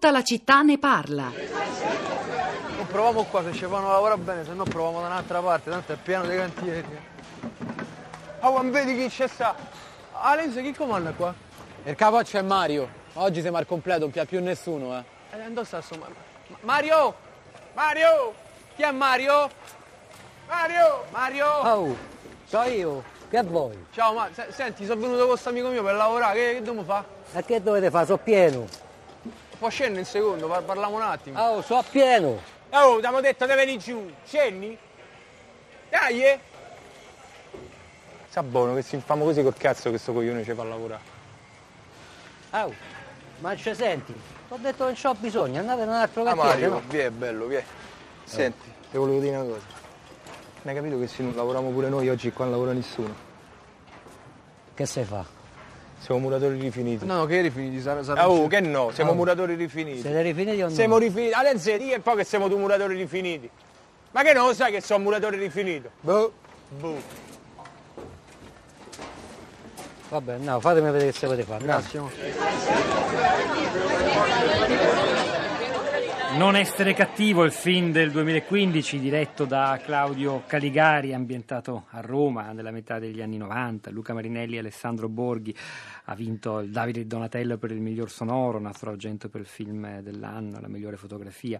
Tutta la città ne parla. Non proviamo qua, se ci fanno lavorare bene, se no proviamo da un'altra parte, tanto è pieno di cantieri. Oh, ma vedi chi c'è sta? Alenzo, chi comanda qua? Il capo c'è Mario. Oggi siamo al completo, non più più nessuno, eh. Eh, dove sta sto Ma- Ma- Mario! Mario! Chi è Mario? Mario! Mario! Oh, so io, che vuoi? Ciao, ma se- senti, sono venuto con questo amico mio per lavorare, che, che dobbiamo fare? E che dovete fare? So pieno. Può scendere un secondo, par- parliamo un attimo. Oh, so pieno. Oh, abbiamo detto di venire giù. Scendi? Dai, eh. Sa buono che si infamo così col cazzo che sto coglione ci fa lavorare. Oh, ma ci senti? Ti ho detto che non c'ho bisogno, andate in un altro Ah, cantiere, Mario, no? vieni, bello, vieni. Senti, Ti volevo dire una cosa. Non hai capito che se non lavoriamo pure noi oggi qua non lavora nessuno? Che sai fa? Siamo muratori rifiniti. no, no, che eri finiti? Sarà, sarà Ah, oh, che no, siamo Oh. muratori rifiniti. Siete rifiniti o no? Siamo rifiniti. Alenze, di e poi che siamo tu muratori rifiniti. Ma che non lo sai che sono muratori rifinito? Boh. Boh. Vabbè, no, fatemi vedere che sapete fare. no. Grazie. Non essere cattivo, il film del 2015 diretto da Claudio Caligari, ambientato a Roma nella metà degli anni 90. Luca Marinelli e Alessandro Borghi ha vinto il Davide Donatello per il miglior sonoro, Nastro Argento per il film dell'anno, la migliore fotografia.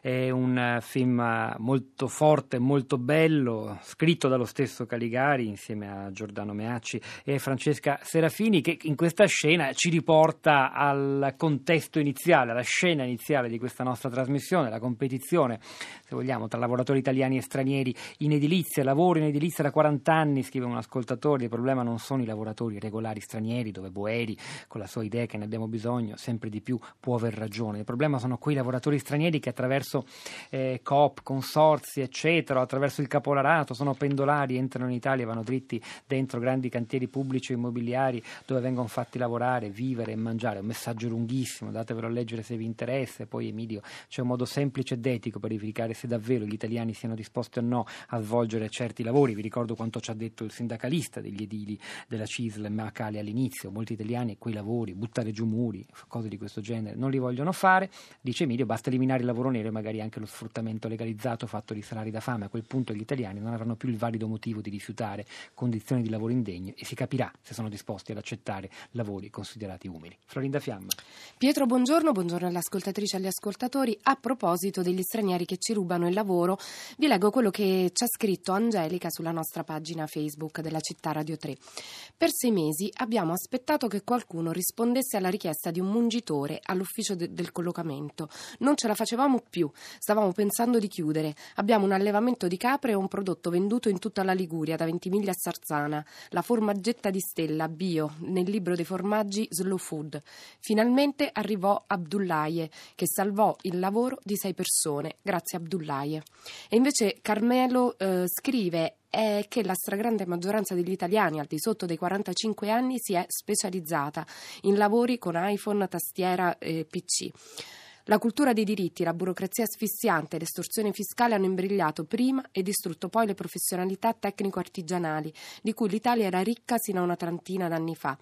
È un film molto forte, molto bello, scritto dallo stesso Caligari insieme a Giordano Meacci e Francesca Serafini che in questa scena ci riporta al contesto iniziale, alla scena iniziale di questa nostra trasmissione, la competizione, se vogliamo, tra lavoratori italiani e stranieri in edilizia, lavoro in edilizia da 40 anni, scrive un ascoltatore, il problema non sono i lavoratori regolari stranieri dove Boeri con la sua idea che ne abbiamo bisogno sempre di più può aver ragione, il problema sono quei lavoratori stranieri che attraverso eh, coop, consorzi eccetera, attraverso il capolarato sono pendolari, entrano in Italia e vanno dritti dentro grandi cantieri pubblici e immobiliari dove vengono fatti lavorare, vivere e mangiare. Un messaggio lunghissimo, datevelo a leggere se vi interessa. Poi, Emilio, c'è un modo semplice ed etico per verificare se davvero gli italiani siano disposti o no a svolgere certi lavori. Vi ricordo quanto ci ha detto il sindacalista degli edili della CISL Macali all'inizio. Molti italiani quei lavori, buttare giù muri, cose di questo genere, non li vogliono fare. Dice Emilio, basta eliminare il lavoro nero e magari anche lo sfruttamento legalizzato fatto di salari da fame. A quel punto gli italiani non avranno più il valido motivo di rifiutare condizioni di lavoro indegne e si capirà se sono disposti ad accettare lavori considerati umili. Florinda Fiamma. Pietro, buongiorno, buongiorno alle ascoltatrici e agli ascoltatori. A proposito degli stranieri che ci rubano il lavoro, vi leggo quello che ci ha scritto Angelica sulla nostra pagina Facebook della città Radio 3. Per sei mesi abbiamo aspettato che qualcuno rispondesse alla richiesta di un mungitore all'ufficio de- del collocamento. Non ce la facevamo più, stavamo pensando di chiudere. Abbiamo un allevamento di capre e un prodotto venduto in tutta la Liguria, da Ventimiglia a Sarzana. La formaggetta di Stella, bio, nel libro dei formaggi Slow Food. Finalmente arrivò Abdullaye, che salvò il lavoro di sei persone, grazie a Abdullaye. E invece Carmelo eh, scrive è che la stragrande maggioranza degli italiani al di sotto dei 45 anni si è specializzata in lavori con iPhone, tastiera e PC. La cultura dei diritti, la burocrazia asfissiante e l'estorsione fiscale hanno imbrigliato prima e distrutto poi le professionalità tecnico-artigianali, di cui l'Italia era ricca sino a una trentina d'anni fa.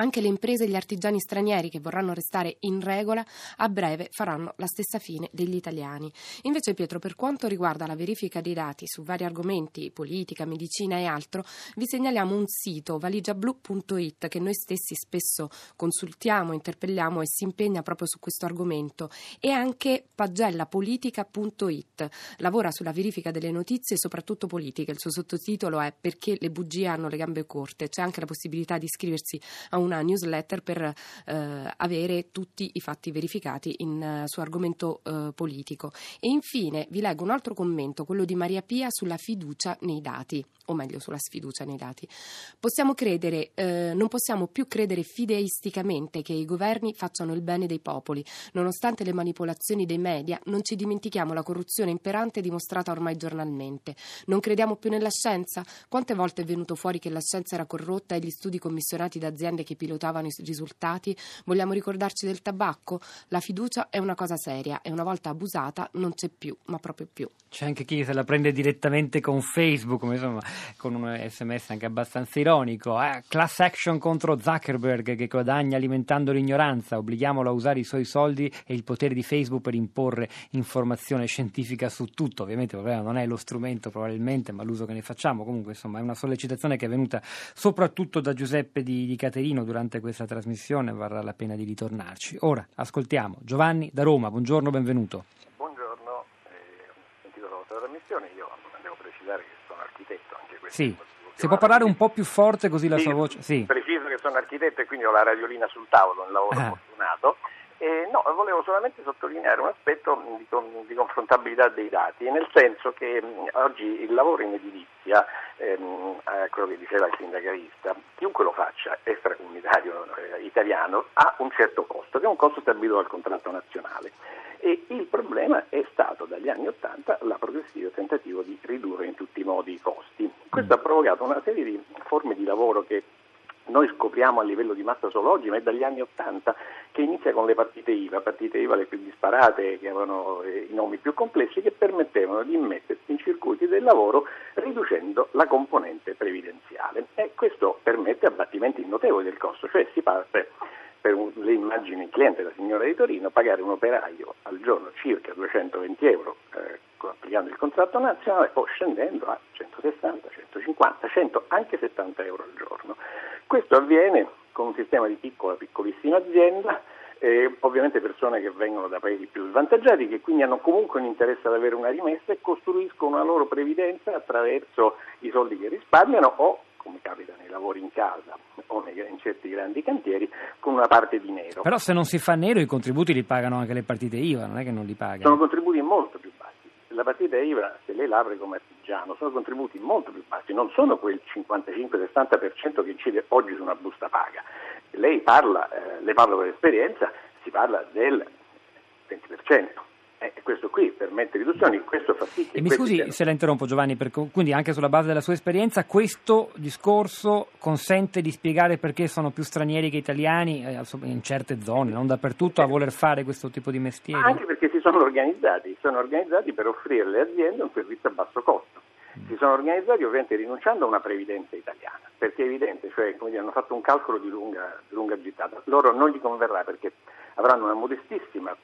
Anche le imprese e gli artigiani stranieri che vorranno restare in regola a breve faranno la stessa fine degli italiani. Invece, Pietro, per quanto riguarda la verifica dei dati su vari argomenti, politica, medicina e altro, vi segnaliamo un sito valigiablu.it che noi stessi spesso consultiamo, interpelliamo e si impegna proprio su questo argomento e anche pagellapolitica.it lavora sulla verifica delle notizie, soprattutto politiche. Il suo sottotitolo è Perché le bugie hanno le gambe corte. C'è anche la possibilità di iscriversi a un una newsletter per eh, avere tutti i fatti verificati in, eh, su argomento eh, politico. E infine vi leggo un altro commento, quello di Maria Pia sulla fiducia nei dati, o meglio sulla sfiducia nei dati. Possiamo credere, eh, non possiamo più credere fideisticamente che i governi facciano il bene dei popoli. Nonostante le manipolazioni dei media, non ci dimentichiamo la corruzione imperante dimostrata ormai giornalmente. Non crediamo più nella scienza? Quante volte è venuto fuori che la scienza era corrotta e gli studi commissionati da aziende che pilotavano i risultati? Vogliamo ricordarci del tabacco? La fiducia è una cosa seria e una volta abusata non c'è più, ma proprio più. C'è anche chi se la prende direttamente con Facebook, insomma, con un sms anche abbastanza ironico. Eh, class action contro Zuckerberg che guadagna alimentando l'ignoranza, obblighiamolo a usare i suoi soldi e il potere di Facebook per imporre informazione scientifica su tutto. Ovviamente il problema non è lo strumento probabilmente, ma l'uso che ne facciamo. Comunque insomma è una sollecitazione che è venuta soprattutto da Giuseppe di, di Caterino durante questa trasmissione, varrà la pena di ritornarci. Ora ascoltiamo Giovanni da Roma, buongiorno, benvenuto. Buongiorno, eh, ho sentito la vostra trasmissione, io devo precisare che sono architetto anche questo. Sì. Si può parlare un po' più forte così la Sì, sua voce? Sì. Preciso che sono architetto e quindi ho la radiolina sul tavolo, un lavoro Ah. fortunato. E no, volevo solamente sottolineare un aspetto di, di confrontabilità dei dati, nel senso che mh, oggi il lavoro in edilizia, ehm, eh, quello che diceva il sindacalista, chiunque lo faccia, extracomunitario eh, italiano, ha un certo costo, che è un costo stabilito dal contratto nazionale. E il problema è stato dagli anni Ottanta la progressivo tentativo di ridurre in tutti i modi i costi. Questo ha provocato una serie di forme di lavoro che noi scopriamo a livello di massa solo oggi, ma è dagli anni Ottanta che inizia con le partite IVA, partite IVA le più disparate, che avevano eh, i nomi più complessi, che permettevano di immettersi in circuiti del lavoro riducendo la componente previdenziale. E questo permette abbattimenti notevoli del costo, cioè si parte per un- le immagini cliente della signora di Torino, pagare un operaio al giorno circa 220 euro eh, applicando il contratto nazionale o scendendo a 160, 150, 100, anche 70 euro al giorno. Questo avviene con un sistema di piccola, piccolissima azienda, eh, ovviamente persone che vengono da paesi più svantaggiati, che quindi hanno comunque un interesse ad avere una rimessa e costruiscono una loro previdenza attraverso i soldi che risparmiano o come capita nei lavori in casa o nei- in certi grandi cantieri, con una parte di nero. Però se non si fa nero i contributi li pagano anche le partite IVA, non è che non li Sono pagano. contributi molto più bassi. La partita IVA, se lei l'apre come artigiano, sono contributi molto più bassi, non sono quel 55-60% che incide oggi su una busta paga. Lei parla, eh, le parlo per esperienza, si parla del 20%. E questo qui permette riduzioni, questo fa sì che... E mi scusi siano- se la interrompo Giovanni, quindi anche sulla base della sua esperienza questo discorso consente di spiegare perché sono più stranieri che italiani eh, in certe zone, non dappertutto, a voler fare questo tipo di mestieri? Anche perché si sono organizzati, sono organizzati per offrire alle aziende un servizio a basso costo. Si sono organizzati ovviamente rinunciando a una previdenza italiana, perché è evidente, cioè come dire, hanno fatto un calcolo di lunga, di lunga gittata. Loro non gli converrà perché avranno una modestissima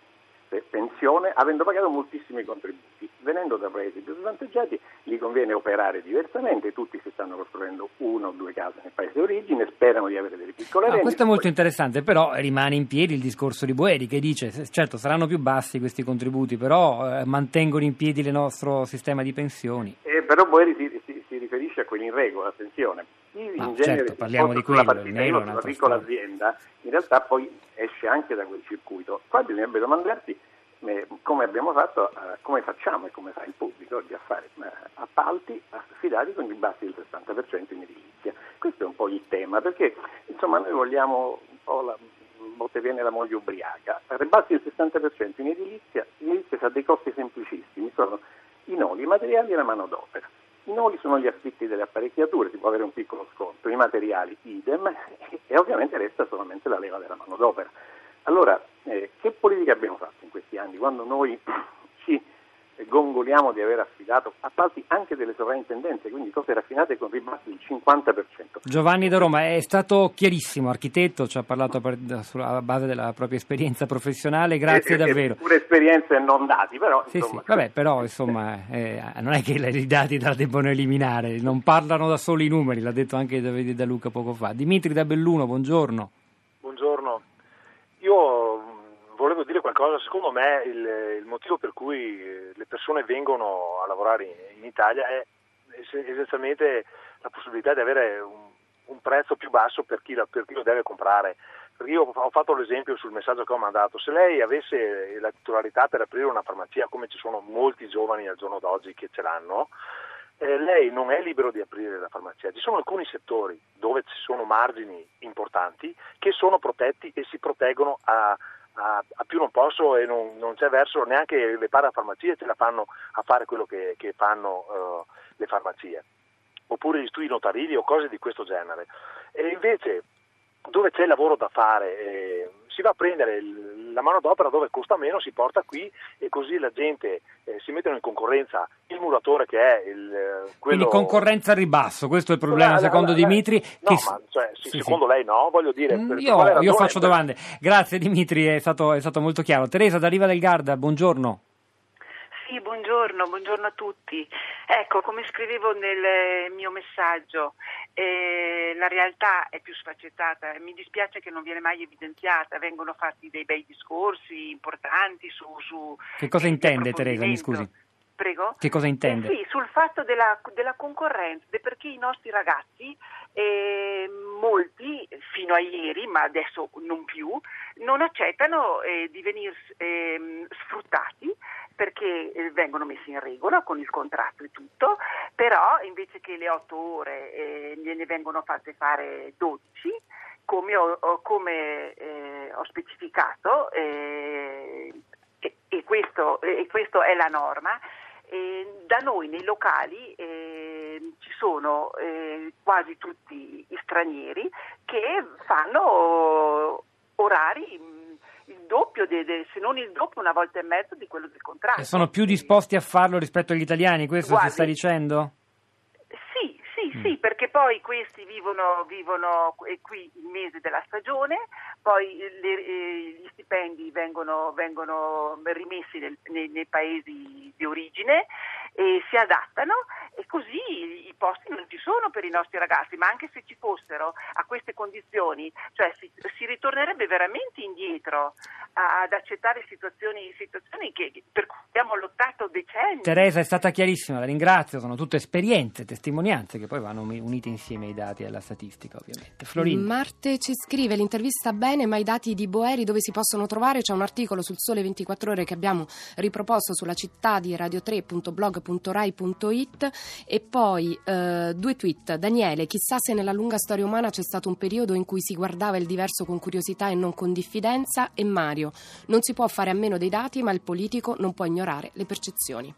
pe- pensione avendo pagato moltissimi contributi. Venendo da paesi più svantaggiati gli conviene operare diversamente, tutti si stanno costruendo una o due case nel paese d'origine, sperano di avere delle piccole Ah, rendite. questo è molto poi- interessante, però rimane in piedi il discorso di Boeri che dice, certo saranno più bassi questi contributi, però eh, mantengono in piedi il nostro sistema di pensioni. Eh, però Boeri si, si- si riferisce a quelli in regola, attenzione. In Ah, genere certo, parliamo di quello, partita nero un'altra piccola storia. azienda, in realtà poi esce anche da quel circuito. Qua bisognerebbe domandarsi come abbiamo fatto, eh, come facciamo e come fa il pubblico oggi a fare eh, appalti affidati con i bassi del 60% in edilizia. Questo è un po' il tema, perché insomma noi vogliamo un po' la botte viene la moglie ubriaca. Rebassi il 60% in edilizia, l'edilizia ha dei costi semplicissimi, sono i noli, i materiali e la manodopera. I noli sono gli affitti delle apparecchiature, si può avere un piccolo sconto, i materiali idem e ovviamente resta solamente la leva della manodopera. Allora, eh, che politica abbiamo fatto in questi anni quando noi ci gongoliamo di aver affidato appalti anche delle sovrintendenze, quindi cose raffinate con ribassi del 50%? Giovanni da Roma è stato chiarissimo, architetto, ci ha parlato per- sulla base della propria esperienza professionale, grazie Eh, eh, davvero. Pure esperienze e non dati, però Sì, insomma, sì, vabbè, però insomma eh, non è che i dati la debbono eliminare, non parlano da soli i numeri, l'ha detto anche Davide Da Luca poco fa. Dimitri da Belluno. Buongiorno, io volevo dire qualcosa, secondo me il, il motivo per cui le persone vengono a lavorare in, in Italia è es- essenzialmente la possibilità di avere un, un prezzo più basso per chi, la- per chi lo deve comprare. Io ho fatto l'esempio sul messaggio che ho mandato, se lei avesse la titolarità per aprire una farmacia, come ci sono molti giovani al giorno d'oggi che ce l'hanno, eh, lei non è libero di aprire la farmacia. Ci sono alcuni settori dove ci sono margini importanti che sono protetti e si proteggono a, a- a più non posso e non, non c'è verso neanche le parafarmacie ce la fanno a fare quello che, che fanno eh, le farmacie oppure gli studi notarili o cose di questo genere. E invece dove c'è lavoro da fare, eh, si va a prendere il, la manodopera dove costa meno, si porta qui e così la gente eh, si mettono in concorrenza il muratore che è il, eh, quello... Quindi concorrenza a ribasso, questo è il problema La- la- secondo la- Dimitri. No, che- ma cioè, sì, Sì, secondo lei no, voglio dire... Mm, Io, io faccio Per- domande. Grazie Dimitri, è stato, è stato molto chiaro. Teresa da Riva del Garda, buongiorno. Sì, buongiorno, buongiorno a tutti. Ecco, come scrivevo nel mio messaggio, eh, la realtà è più sfaccettata, mi dispiace che non viene mai evidenziata, vengono fatti dei bei discorsi importanti su... su Che cosa eh, intende Teresa, mi scusi? Prego? Che cosa intende? Eh sì, sul fatto della, della concorrenza, perché i nostri ragazzi, eh, molti fino a ieri, ma adesso non più, non accettano eh, di venire ehm, sfruttati perché eh, vengono messi in regola con il contratto e tutto, però invece che le otto ore eh, gliene vengono fatte fare 12, come ho, come, eh, ho specificato, eh, e, e questo, e questo è la norma. E da noi nei locali eh, ci sono eh, quasi tutti i stranieri che fanno orari mh, il doppio, de- de- se non il doppio, una volta e mezzo di quello del contratto. E sono più disposti a farlo rispetto agli italiani, questo Guardi, si sta dicendo? Sì, sì, sì, perché poi questi vivono, vivono qui- qui il mese della stagione, poi le- eh, gli stipendi vengono, vengono rimessi nel- nei, nei paesi di origine e si adattano e così i posti non ci sono per i nostri ragazzi, ma anche se ci fossero a queste condizioni, cioè si, si ritornerebbe veramente indietro a- ad accettare situazioni, situazioni che, per cui abbiamo lottato decenni. Teresa è stata chiarissima, la ringrazio, sono tutte esperienze, testimonianze che poi vanno uni- unite insieme ai dati e alla statistica ovviamente. Florin. Marte ci scrive l'intervista bene, ma i dati di Boeri dove si possono trovare? C'è un articolo sul Sole 24 Ore che abbiamo riproposto sulla città di radio3.blog.rai.it e poi eh, due tweet. Daniele, chissà se nella lunga storia umana c'è stato un periodo in cui si guardava il diverso con curiosità e non con diffidenza e Mario, non si può fare a meno dei dati, ma il politico non può ignorare le percezioni.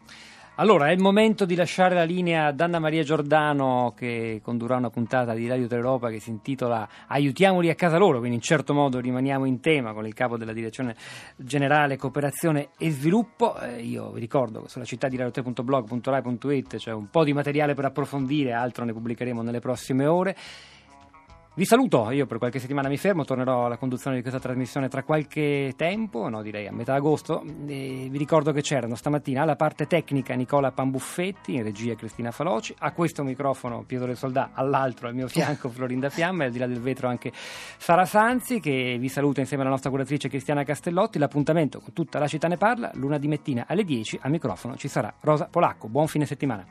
Allora, è il momento di lasciare la linea ad Anna Maria Giordano che condurrà una puntata di Radio 3 Europa che si intitola Aiutiamoli a casa loro, quindi in certo modo rimaniamo in tema con il capo della Direzione Generale Cooperazione e Sviluppo. Eh, io vi ricordo che sulla città di radio3.blog.rai.it c'è un po' di materiale per approfondire, altro ne pubblicheremo nelle prossime ore. Vi saluto, io per qualche settimana mi fermo, tornerò alla conduzione di questa trasmissione tra qualche tempo, no direi a metà agosto. E vi ricordo che c'erano stamattina alla parte tecnica Nicola Pambuffetti, in regia Cristina Faloci, a questo microfono Pietro del Soldà, all'altro al mio fianco Florinda Fiamma e al di là del vetro anche Sara Sanzi che vi saluta insieme alla nostra curatrice Cristiana Castellotti. L'appuntamento con tutta la città ne parla, lunedì mattina alle 10 al microfono ci sarà Rosa Polacco. Buon fine settimana.